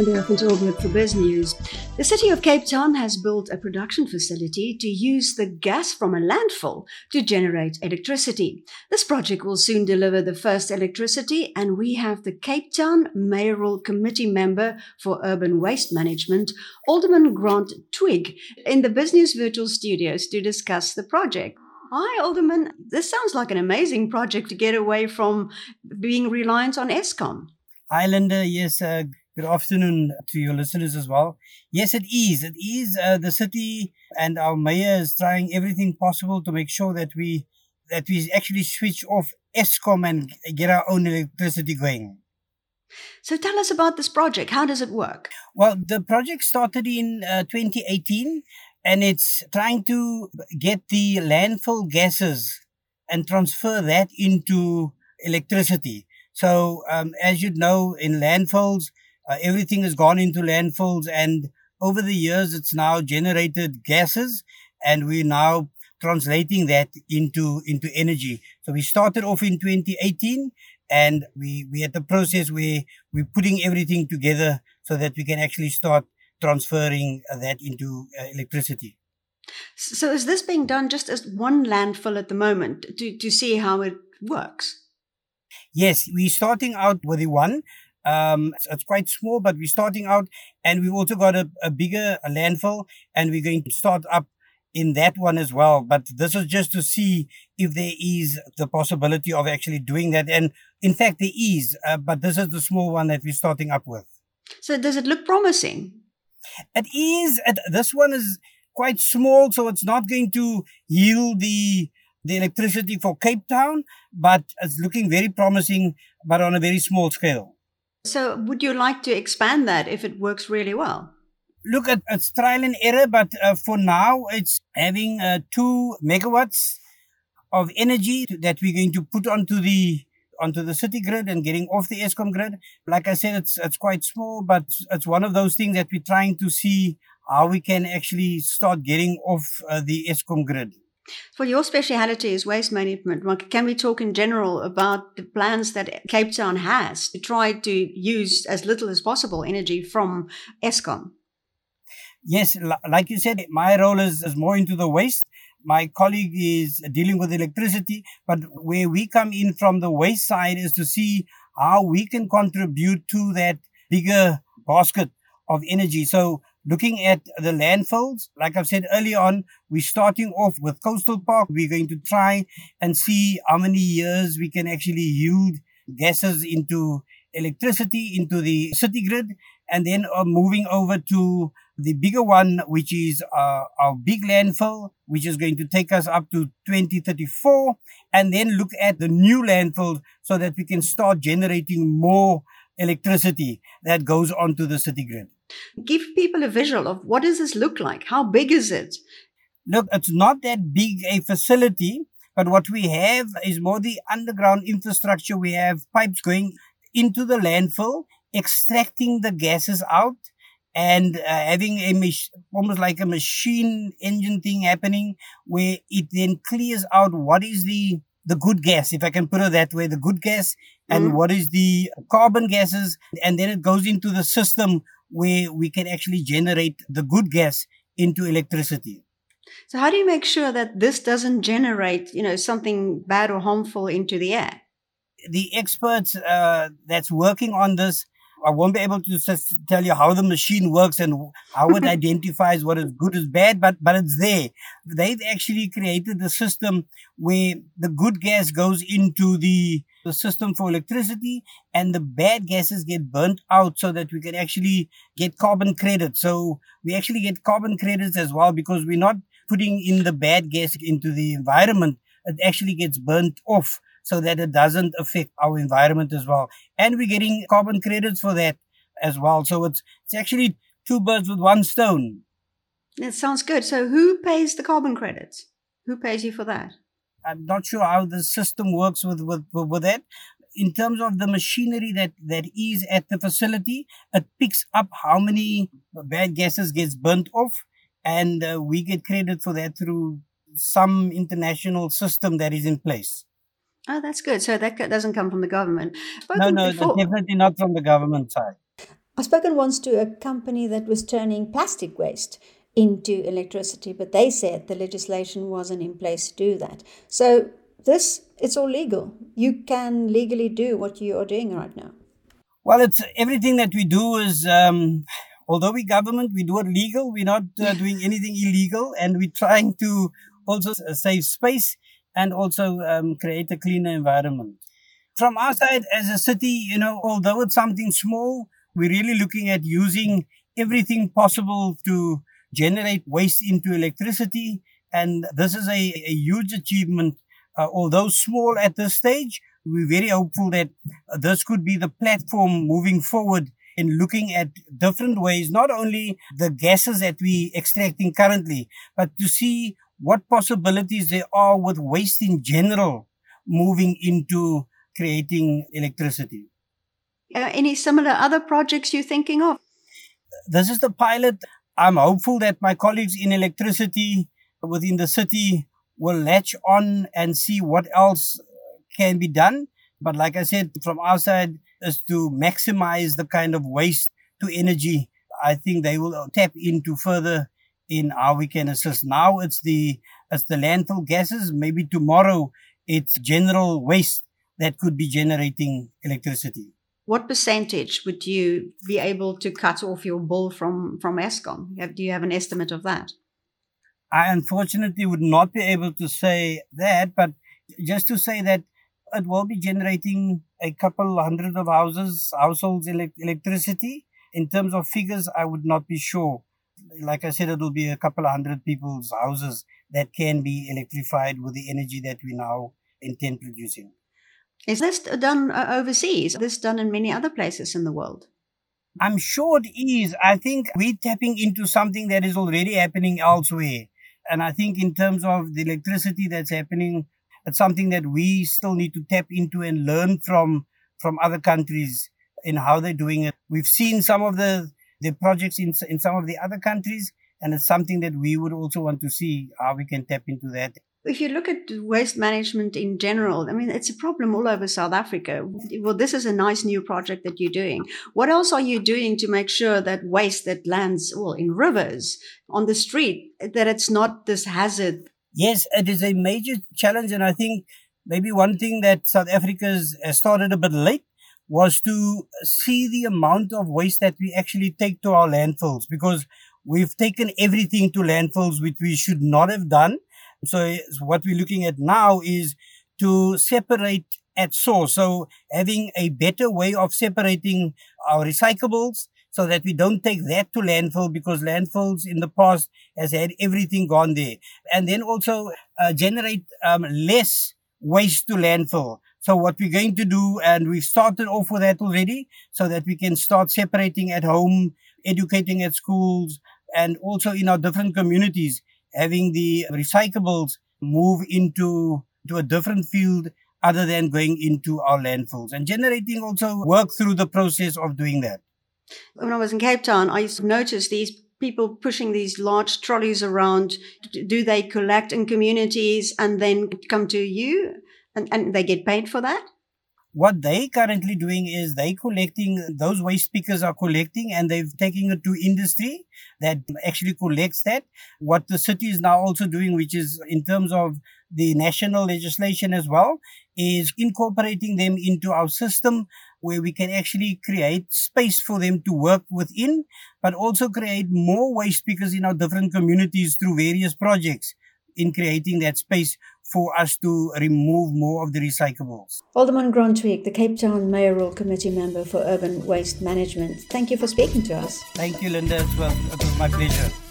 Linda van Tilburg for BizNews. The city of Cape Town has built a production facility to use the gas from a landfill to generate electricity. This project will soon deliver the first electricity, and we have the Cape Town Mayoral Committee member for Urban Waste Management, Alderman Grant Twigg, in the BizNews virtual studios to discuss the project. Hi, Alderman. This sounds like an amazing project to get away from being reliant on Eskom. Hi, Linda. Yes, uh, good afternoon to your listeners as well. Yes, it is. It is. Uh, the city and our mayor is trying everything possible to make sure that we that we actually switch off Eskom and get our own electricity going. So tell us about this project. How does it work? Well, the project started in uh, 2018 and it's trying to get the landfill gases and transfer that into electricity. So, um, as you know, in landfills, uh, everything has gone into landfills, and over the years, it's now generated gases, and we're now translating that into into energy. So we started off in 2018, and we we had the process where we're putting everything together so that we can actually start transferring uh, that into uh, electricity. So is this being done just as one landfill at the moment to, to see how it works? Yes, we're starting out with the one. Um, it's, it's, quite small, but we're starting out, and we've also got a, a bigger landfill, and we're going to start up in that one as well. But this is just to see if there is the possibility of actually doing that. And in fact, there is, uh, but this is the small one that we're starting up with. So does it look promising? It is. It, this one is quite small, so it's not going to yield the the electricity for Cape Town, but it's looking very promising, but on a very small scale. So, would you like to expand that if it works really well? Look, it's trial and error, but uh, for now, it's having uh, two megawatts of energy that we're going to put onto the onto the city grid and getting off the Eskom grid. Like I said, it's it's quite small, but it's one of those things that we're trying to see how we can actually start getting off uh, the Eskom grid. Well, your speciality is waste management. Can we talk in general about the plans that Cape Town has to try to use as little as possible energy from Eskom? Yes, like you said, my role is, is more into the waste. My colleague is dealing with electricity, but where we come in from the waste side is to see how we can contribute to that bigger basket of energy. So looking at the landfills, like I've said earlier on, we're starting off with Coastal Park. We're going to try and see how many years we can actually yield gases into electricity into the city grid and then uh, moving over to the bigger one, which is uh, our big landfill, which is going to take us up to 2034, and then look at the new landfill so that we can start generating more electricity that goes onto the city grid. Give people a visual of what does this look like? How big is it? Look, it's not that big a facility, but what we have is more the underground infrastructure. We have pipes going into the landfill, extracting the gases out and uh, having a mach- almost like a machine engine thing happening where it then clears out what is the the good gas, if I can put it that way, the good gas and mm-hmm. what is the carbon gases. And then it goes into the system where we can actually generate the good gas into electricity. So how do you make sure that this doesn't generate, you know, something bad or harmful into the air? The experts uh, that's working on this, I won't be able to just tell you how the machine works and how it identifies what is good is bad, but but it's there. They've actually created the system where the good gas goes into the the system for electricity and the bad gases get burnt out so that we can actually get carbon credits. So we actually get carbon credits as well because we're not putting in the bad gas into the environment. It actually gets burnt off so that it doesn't affect our environment as well. And we're getting carbon credits for that as well. So it's, it's actually two birds with one stone. That sounds good. So who pays the carbon credits? Who pays you for that? I'm not sure how the system works with, with, with that. In terms of the machinery that, that is at the facility, it picks up how many bad gases gets burnt off, and uh, we get credit for that through some international system that is in place. Oh, that's good. So that doesn't come from the government. no, no, before... definitely not from the government side. I've spoken once to a company that was turning plastic waste into electricity, but they said the legislation wasn't in place to do that. So this it's all legal. You can legally do what you are doing right now. Well, it's everything that we do is um, although we government, we do it legal. We're not uh, doing anything illegal, and we're trying to also save space and also um, create a cleaner environment. From our side, as a city, you know, although it's something small, we're really looking at using everything possible to generate waste into electricity. And this is a, a huge achievement. Uh, although small at this stage, we're very hopeful that this could be the platform moving forward in looking at different ways, not only the gases that we extracting currently, but to see what possibilities there are with waste in general moving into creating electricity. Uh, any similar other projects you're thinking of? This is the pilot. I'm hopeful that my colleagues in electricity within the city will latch on and see what else can be done. But like I said, from our side is to maximize the kind of waste to energy. I think they will tap into further in how we can assist. Now it's the, it's the landfill gases. Maybe tomorrow it's general waste that could be generating electricity. What percentage would you be able to cut off your bill from, from Eskom? Do you have an estimate of that? I unfortunately would not be able to say that, but just to say that it will be generating a couple hundred of houses, households ele- electricity. In terms of figures, I would not be sure. Like I said, it will be a couple of hundred people's houses that can be electrified with the energy that we now intend producing. Is this done uh, overseas? Is this done in many other places in the world? I'm sure it is. I think we're tapping into something that is already happening elsewhere. And I think in terms of the electricity that's happening it's something that we still need to tap into and learn from from other countries in how they're doing it. We've seen some of the the projects in in some of the other countries, and it's something that we would also want to see how we can tap into that. If you look at waste management in general, I mean, it's a problem all over South Africa. Well, this is a nice new project that you're doing. What else are you doing to make sure that waste that lands, well, in rivers, on the street, that it's not this hazard yes, it is a major challenge. And I think maybe one thing that South Africa has uh, started a bit late was to see the amount of waste that we actually take to our landfills because we've taken everything to landfills which we should not have done. So what we're looking at now is to separate at source. So having a better way of separating our recyclables so that we don't take that to landfill because landfills in the past has had everything gone there. And then also uh, generate um, less waste to landfill. So what we're going to do, and we've started off with that already, so that we can start separating at home, educating at schools, and also in our different communities, having the recyclables move into to a different field other than going into our landfills and generating also work through the process of doing that. When I was in Cape Town, I used to notice these people pushing these large trolleys around. Do they collect in communities and then come to you and, and they get paid for that? What they currently doing is they collecting those waste pickers are collecting and they're taking it to industry that actually collects that. What the city is now also doing, which is in terms of the national legislation as well, is incorporating them into our system where we can actually create space for them to work within, but also create more waste pickers in our different communities through various projects in creating that space for us to remove more of the recyclables. Alderman Grant Twigg, the Cape Town Mayoral Committee member for Urban Waste Management. Thank you for speaking to us. Thank you, Linda. It was, it was my pleasure.